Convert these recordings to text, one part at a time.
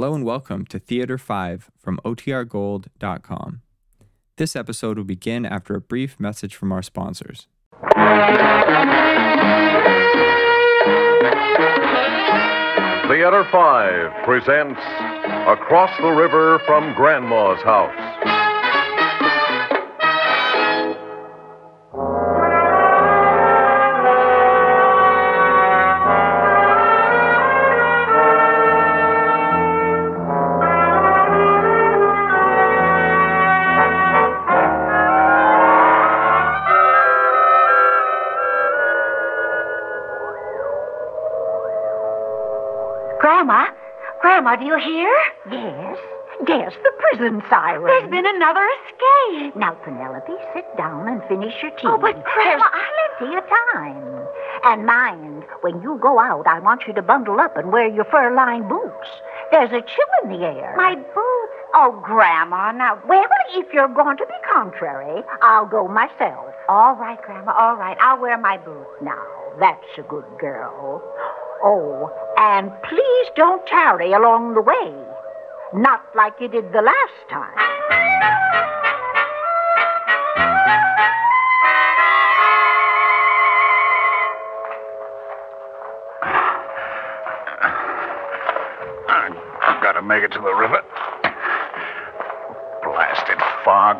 Hello and welcome to Theater 5 from OTRGold.com. This episode will begin after a brief message from our sponsors. Theater 5 presents Across the River from Grandma's House. Grandma, Grandma, do you hear? Yes, yes, the prison siren. There's been another escape. Now, Penelope, sit down and finish your tea. Oh, but Grandma, There's plenty of time. And mind, when you go out, I want you to bundle up and wear your fur-lined boots. There's a chill in the air. My boots. Oh, Grandma, now. Well, if you're going to be contrary, I'll go myself. All right, Grandma, all right. I'll wear my boots. Now, that's a good girl. Oh, and please don't tarry along the way. Not like you did the last time. I've got to make it to the river. Blasted fog.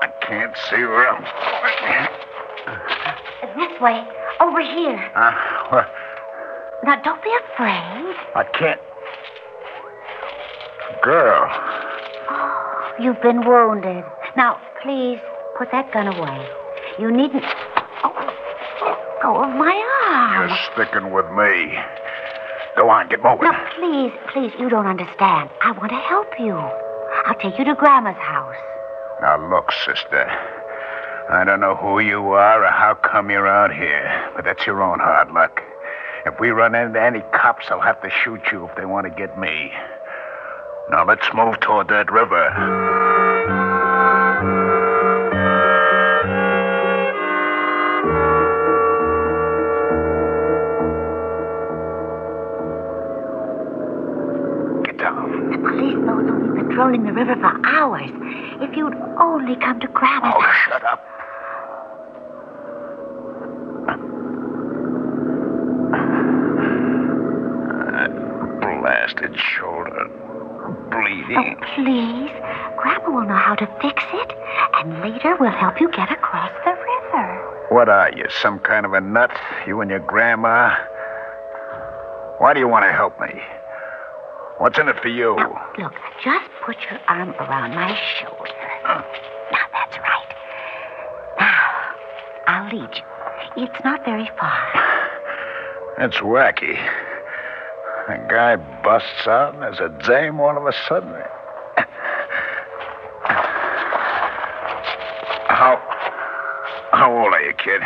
I can't see where I'm going. This way, over here. Uh, well, Now, don't be afraid. I can't. Girl, Oh, you've been wounded. Now, please, put that gun away. You needn't. Oh, let go of my arm. you're sticking with me. Go on, get moving. Now, please, please, you don't understand. I want to help you. I'll take you to Grandma's house. Now, look, sister. I don't know who you are or how come you're out here, but that's your own hard luck. If we run into any cops, they'll have to shoot you if they want to get me. Now, let's move toward that river. Get down. The police know be patrolling the river for hours. If you'd only come to Grandma's Oh, shut up. That blasted shoulder. Bleeding. Oh, please. Grandma will know how to fix it, and later we'll help you get across the river. What are you, some kind of a nut? You and your grandma? Why do you want to help me? What's in it for you? Now, look, just put your arm around my shoulder. Now, that's right. Now, I'll lead you. It's not very far. That's wacky. A guy busts out and there's a dame all of a sudden. How how old are you, kid?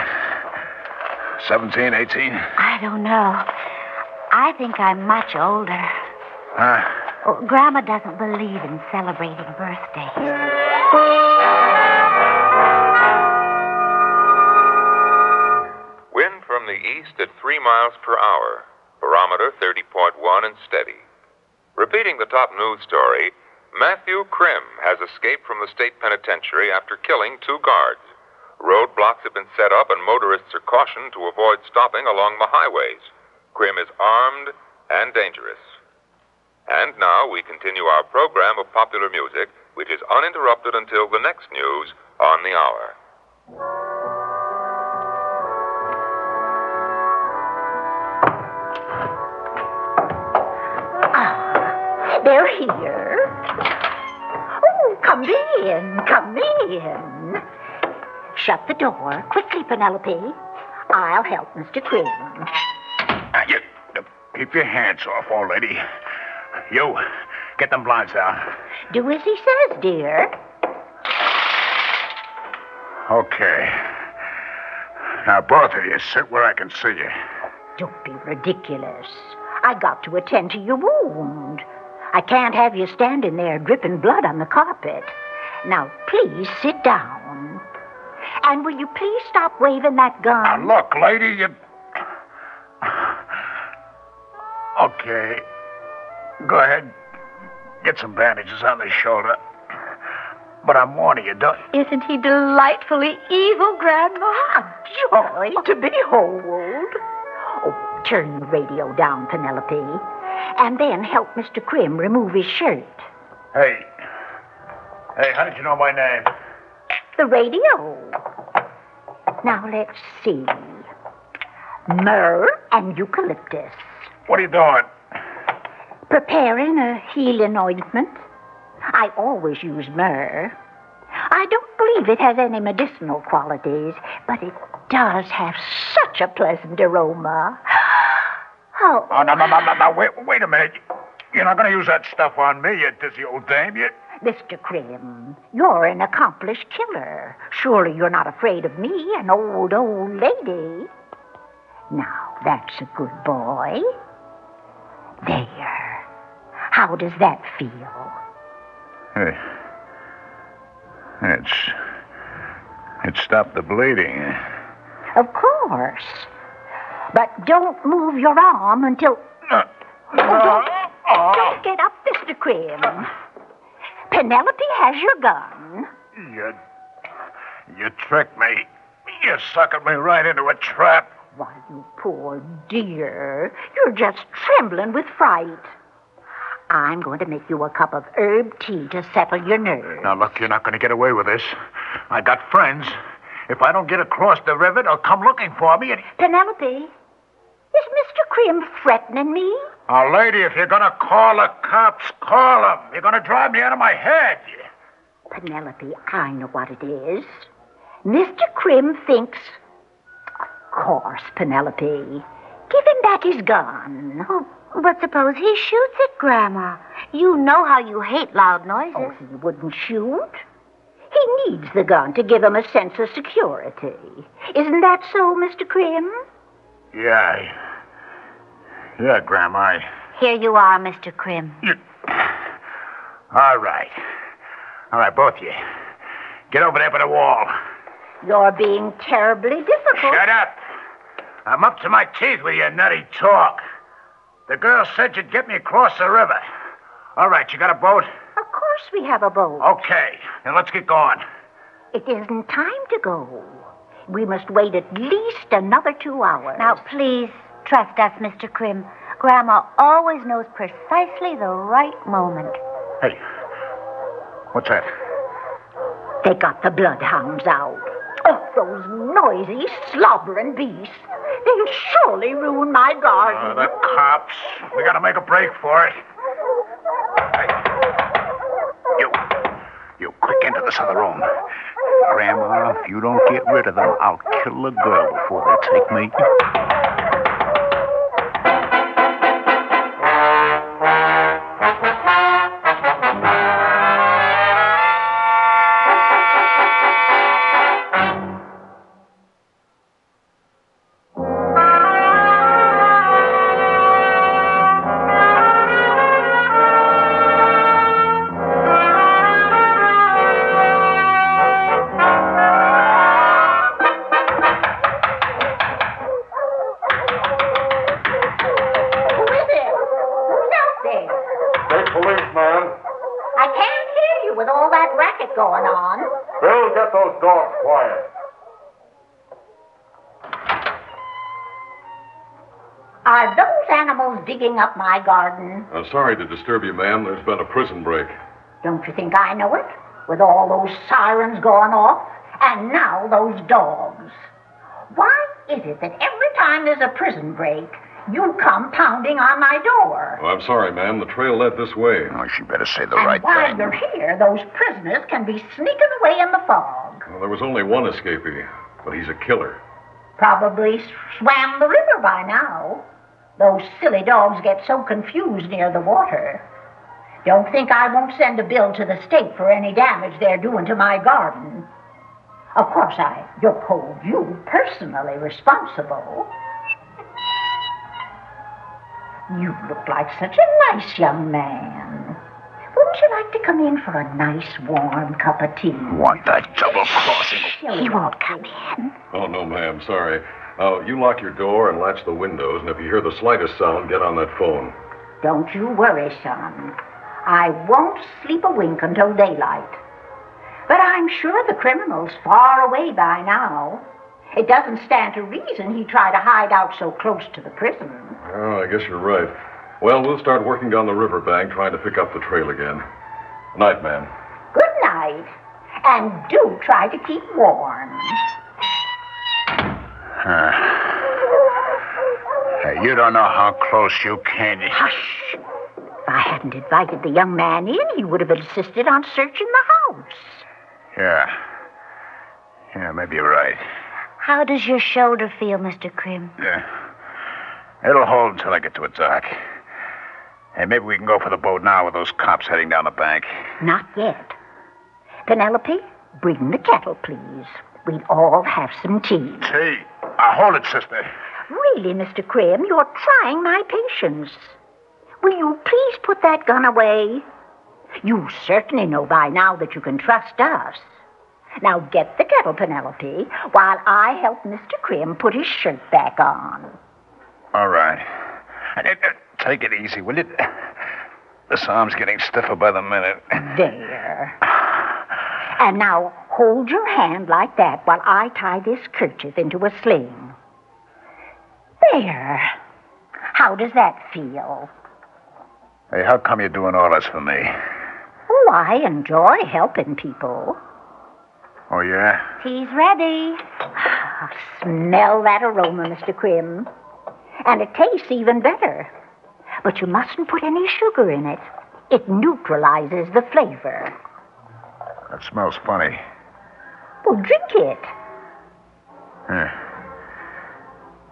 17, 18? I don't know. I think I'm much older. Huh? Oh, Grandma doesn't believe in celebrating birthdays. Wind from the east at 3 miles per hour. Barometer 30.1 and steady. Repeating the top news story, Matthew Krim has escaped from the state penitentiary after killing two guards. Roadblocks have been set up and motorists are cautioned to avoid stopping along the highways. Krim is armed and dangerous. And now we continue our program of popular music, which is uninterrupted until the next news on the hour. Here. Oh, come in, come in. Shut the door quickly, Penelope. I'll help Mr. Krim. Now, you, uh, keep your hands off, old lady. You, get them blinds down. Do as he says, dear. Okay. Now, both of you, sit where I can see you. Don't be ridiculous. I got to attend to your wound. I can't have you standing there dripping blood on the carpet. Now, please sit down. And will you please stop waving that gun? Now, gun? look, lady, you. Okay. Go ahead. Get some bandages on the shoulder. But I'm warning you, don't. Isn't he delightfully evil, Grandma? A joy to behold. Oh, turn the radio down, Penelope. And then help Mr. Krim remove his shirt. Hey. Hey, how did you know my name? The radio. Now let's see. Myrrh and eucalyptus. What are you doing? Preparing a healing ointment. I always use myrrh. I don't believe it has any medicinal qualities, but it does have such a pleasant aroma. Oh, Oh, no, no, no, no, no. Wait, wait a minute. You're not going to use that stuff on me, you dizzy old dame. You... Mr. Krim, you're an accomplished killer. Surely you're not afraid of me, an old, old lady. Now, that's a good boy. There. How does that feel? Hey. It's. It stopped the bleeding. Of course. But don't move your arm until. Uh, Oh, don't, don't get up, Mr. Krim. Penelope has your gun. You. You tricked me. You suckered me right into a trap. Why, you poor dear. You're just trembling with fright. I'm going to make you a cup of herb tea to settle your nerves. Now, look, you're not going to get away with this. I've got friends. If I don't get across the river, they'll come looking for me. And... Penelope, is Mr. Krim threatening me? Now, lady, if you're going to call the cops, call them. You're going to drive me out of my head. Penelope, I know what it is. Mr. Krim thinks. Of course, Penelope. Give him back his gun. Oh, but suppose he shoots it, Grandma. You know how you hate loud noises. Oh, he wouldn't shoot. He needs the gun to give him a sense of security. Isn't that so, Mr. Krim? Yeah. Yeah, Grandma. I... Here you are, Mr. Krim. You... All right. All right, both of you. Get over there by the wall. You're being terribly difficult. Shut up. I'm up to my teeth with your nutty talk. The girl said you'd get me across the river. All right, you got a boat? Of course we have a boat. Okay, now let's get going. It isn't time to go. We must wait at least another two hours. Now, please trust us, Mr. Krim. Grandma always knows precisely the right moment. Hey, what's that? They got the bloodhounds out. Oh, those noisy, slobbering beasts. They'll surely ruin my Uh, garden. the cops. We gotta make a break for it. Hey, you. You quick into this other room. Grandma, if you don't get rid of them, I'll kill the girl before they take me. Digging up my garden? I'm sorry to disturb you, ma'am. There's been a prison break. Don't you think I know it? With all those sirens going off, and now those dogs. Why is it that every time there's a prison break, you come pounding on my door? Oh, I'm sorry, ma'am. The trail led this way. Oh, she better say the and right while thing. you're here, those prisoners can be sneaking away in the fog. Well, there was only one escapee, but he's a killer. Probably swam the river by now. Those silly dogs get so confused near the water. Don't think I won't send a bill to the state for any damage they're doing to my garden. Of course, I don't hold you personally responsible. You look like such a nice young man. Wouldn't you like to come in for a nice warm cup of tea? Why, that double crossing. He won't come in. Oh, no, ma'am. Sorry. Uh, you lock your door and latch the windows, and if you hear the slightest sound, get on that phone. Don't you worry, son. I won't sleep a wink until daylight. But I'm sure the criminal's far away by now. It doesn't stand to reason he'd try to hide out so close to the prison. Oh, I guess you're right. Well, we'll start working down the riverbank trying to pick up the trail again. Good Night, ma'am. Good night. And do try to keep warm. Hey, you don't know how close you came. Hush. If I hadn't invited the young man in, he would have insisted on searching the house. Yeah. Yeah, maybe you're right. How does your shoulder feel, Mr. Krim? Yeah. It'll hold until I get to a dock. Hey, maybe we can go for the boat now with those cops heading down the bank. Not yet. Penelope, bring the kettle, please. We'd all have some tea. Tea? Uh, hold it, sister. Really, Mr. Krim, you're trying my patience. Will you please put that gun away? You certainly know by now that you can trust us. Now get the kettle, Penelope, while I help Mr. Krim put his shirt back on. All right. Uh, uh, Take it easy, will you? This arm's getting stiffer by the minute. There. And now hold your hand like that while I tie this kerchief into a sling. There. How does that feel? Hey, how come you're doing all this for me? Oh, I enjoy helping people. Oh, yeah? Tea's ready. Ah, smell that aroma, Mr. Krim. And it tastes even better. But you mustn't put any sugar in it. It neutralizes the flavor. That smells funny. Well, drink it. Here.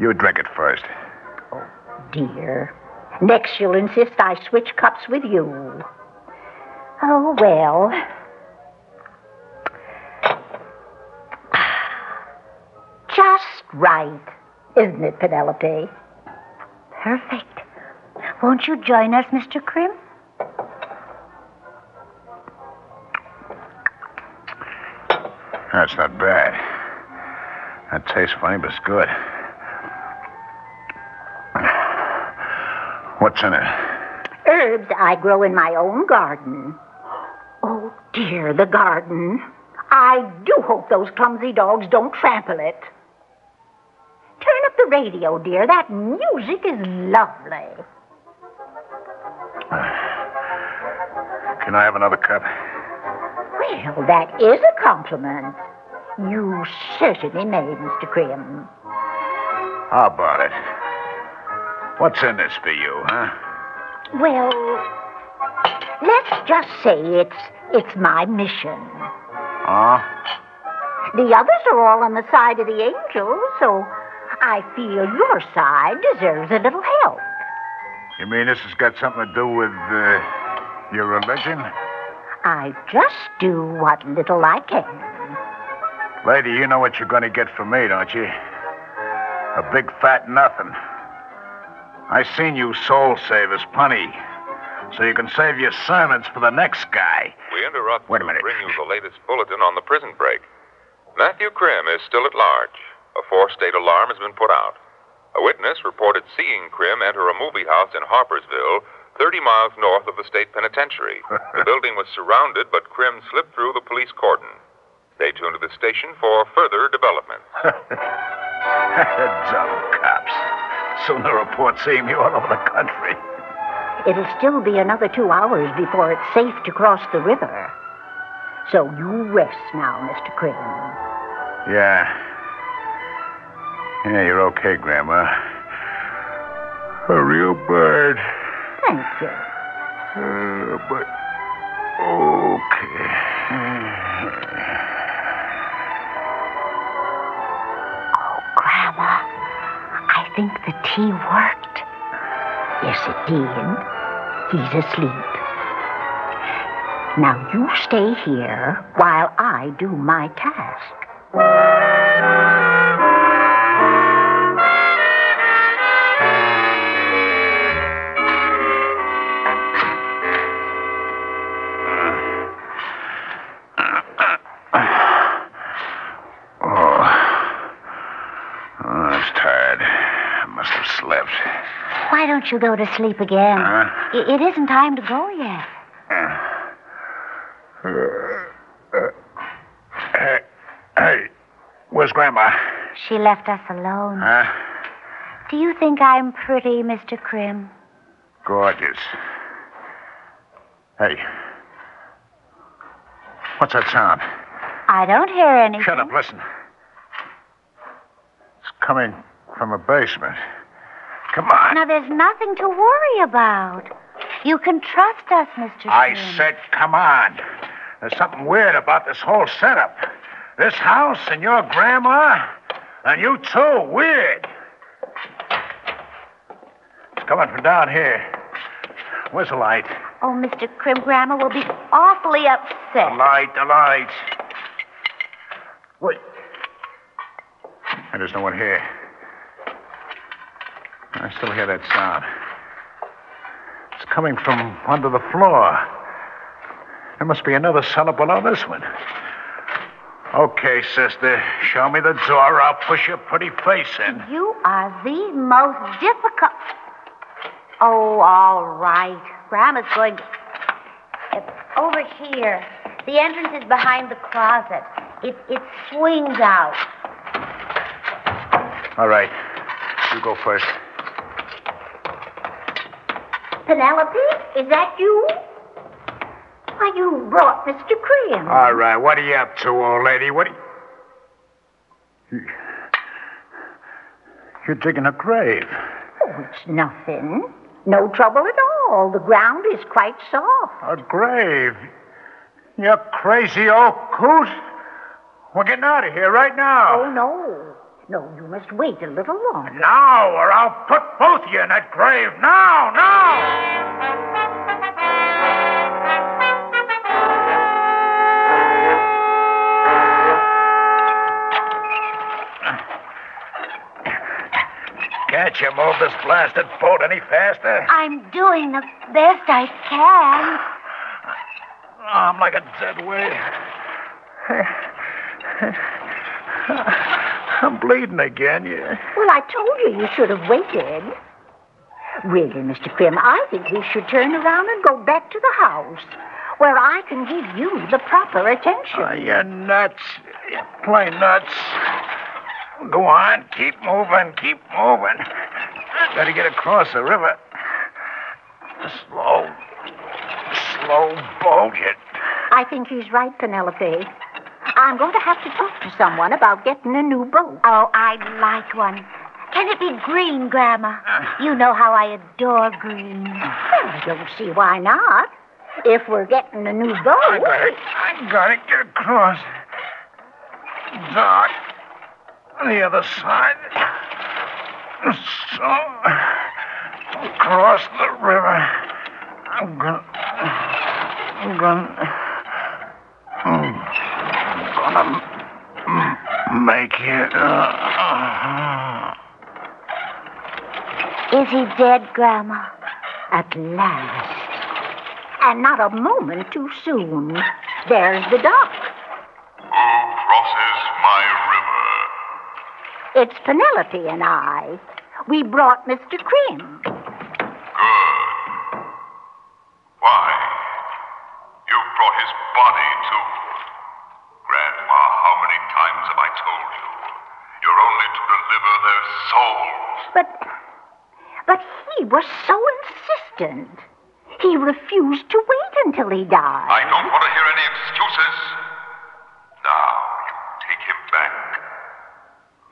You drink it first. Oh, Dear. Next, you'll insist I switch cups with you. Oh, well. Just right, isn't it, Penelope? Perfect. Won't you join us, Mr. Krim? That's not bad. That tastes funny, but it's good. What's in it? Herbs I grow in my own garden. Oh, dear, the garden. I do hope those clumsy dogs don't trample it. Turn up the radio, dear. That music is lovely. Can I have another cup? Well, that is a compliment. You certainly may, Mr. Krim. How about it? What's in this for you, huh? Well, let's just say it's it's my mission. Huh? The others are all on the side of the angels, so I feel your side deserves a little help. You mean this has got something to do with uh, your religion? I just do what little I can. Lady, you know what you're going to get from me, don't you? A big fat nothing. I seen you soul savers plenty, so you can save your sermons for the next guy. We interrupt Wait a to bring you the latest bulletin on the prison break. Matthew Krim is still at large. A four-state alarm has been put out. A witness reported seeing Krim enter a movie house in Harpersville, 30 miles north of the state penitentiary. the building was surrounded, but Krim slipped through the police cordon. Stay tuned to the station for further developments. Dumb cops. Soon they'll report seeing me all over the country. It'll still be another two hours before it's safe to cross the river. So you rest now, Mr. Crane. Yeah. Yeah, you're okay, Grandma. A real bird. Thank you. Uh, but okay. Think the tea worked. Yes, it did. He's asleep. Now you stay here while I do my task. Don't you go to sleep again? Huh? I- it isn't time to go yet. Hey, hey, where's Grandma? She left us alone. Do you think I'm pretty, Mr. Krim? Gorgeous. Hey. What's that sound? I don't hear anything. Shut up, listen. It's coming from a basement. Come on. Now, there's nothing to worry about. You can trust us, Mr. I said, come on. There's something weird about this whole setup. This house and your grandma, and you too. Weird. It's coming from down here. Where's the light? Oh, Mr. Krim, Grandma will be awfully upset. The light, the light. Wait. And there's no one here. I still hear that sound. It's coming from under the floor. There must be another cellar below this one. Okay, sister. Show me the door. I'll push your pretty face in. You are the most difficult. Oh, all right. Grandma's going to. It's over here. The entrance is behind the closet. It, it swings out. All right. You go first. Penelope, is that you? Why, you brought Mr. Krim. All right. What are you up to, old lady? What are you... You're digging a grave. Oh, it's nothing. No trouble at all. The ground is quite soft. A grave? You crazy old coot? We're getting out of here right now. Oh, no. No, you must wait a little longer. Now, or I'll put both of you in that grave. Now, now! Can't you move this blasted boat any faster? I'm doing the best I can. Oh, I'm like a dead weight. I'm bleeding again. Yeah. Well, I told you you should have waited. Really, Mr. Krim, I think we should turn around and go back to the house, where I can give you the proper attention. Oh, you're nuts. You're plain nuts. Go on. Keep moving. Keep moving. Gotta get across the river. Slow. Slow boat. It. I think he's right, Penelope. I'm going to have to talk to someone about getting a new boat. Oh, I'd like one. Can it be green, Grandma? Ah. You know how I adore green. Well, I don't see why not. If we're getting a new boat. I boat. got it. I got it. Get across. Dock. On the other side. So. Across the river. I'm gonna. I'm gonna. I'm gonna make it. Uh, Is he dead, Grandma? At last. And not a moment too soon. There's the dock. Who crosses my river? It's Penelope and I. We brought Mr. Krim. Good. Wait until he died. I don't want to hear any excuses. Now, you take him back.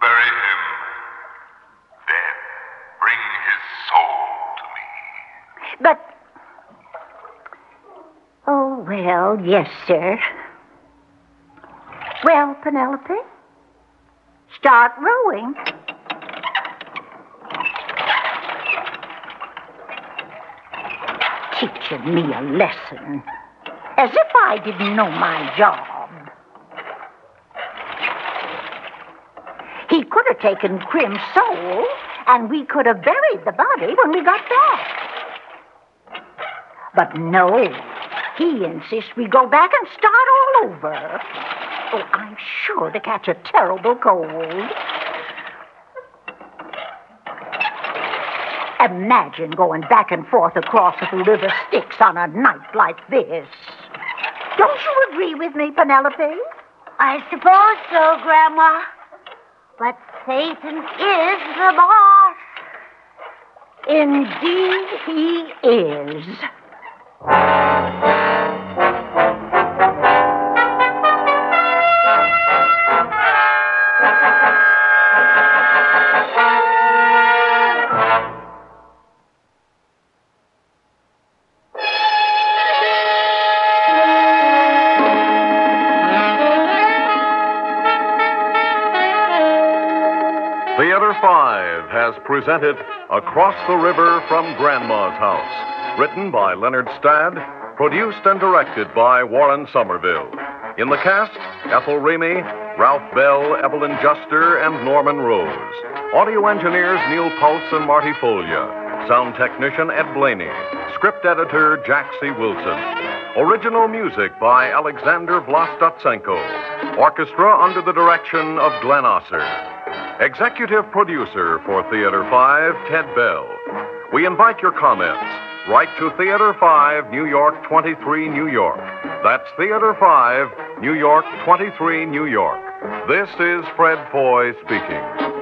Bury him. Then, bring his soul to me. But. Oh, well, yes, sir. Well, Penelope, start rowing. Teaching me a lesson. As if I didn't know my job. He could have taken Krim's soul, and we could have buried the body when we got back. But no, he insists we go back and start all over. Oh, I'm sure to catch a terrible cold. Imagine going back and forth across the river Styx on a night like this. Don't you agree with me, Penelope? I suppose so, Grandma. But Satan is the boss. Indeed, he is. Presented Across the River from Grandma's House, written by Leonard Stadd, produced and directed by Warren Somerville. In the cast, Ethel Remey, Ralph Bell, Evelyn Juster, and Norman Rose. Audio engineers Neil Pulse and Marty Folia. Sound technician Ed Blaney. Script editor Jack C. Wilson. Original music by Alexander Vlastotsenko. Orchestra under the direction of Glenn Osser. Executive producer for Theater 5, Ted Bell. We invite your comments. Write to Theater 5, New York 23, New York. That's Theater 5, New York 23, New York. This is Fred Foy speaking.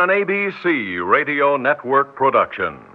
An ABC Radio Network production.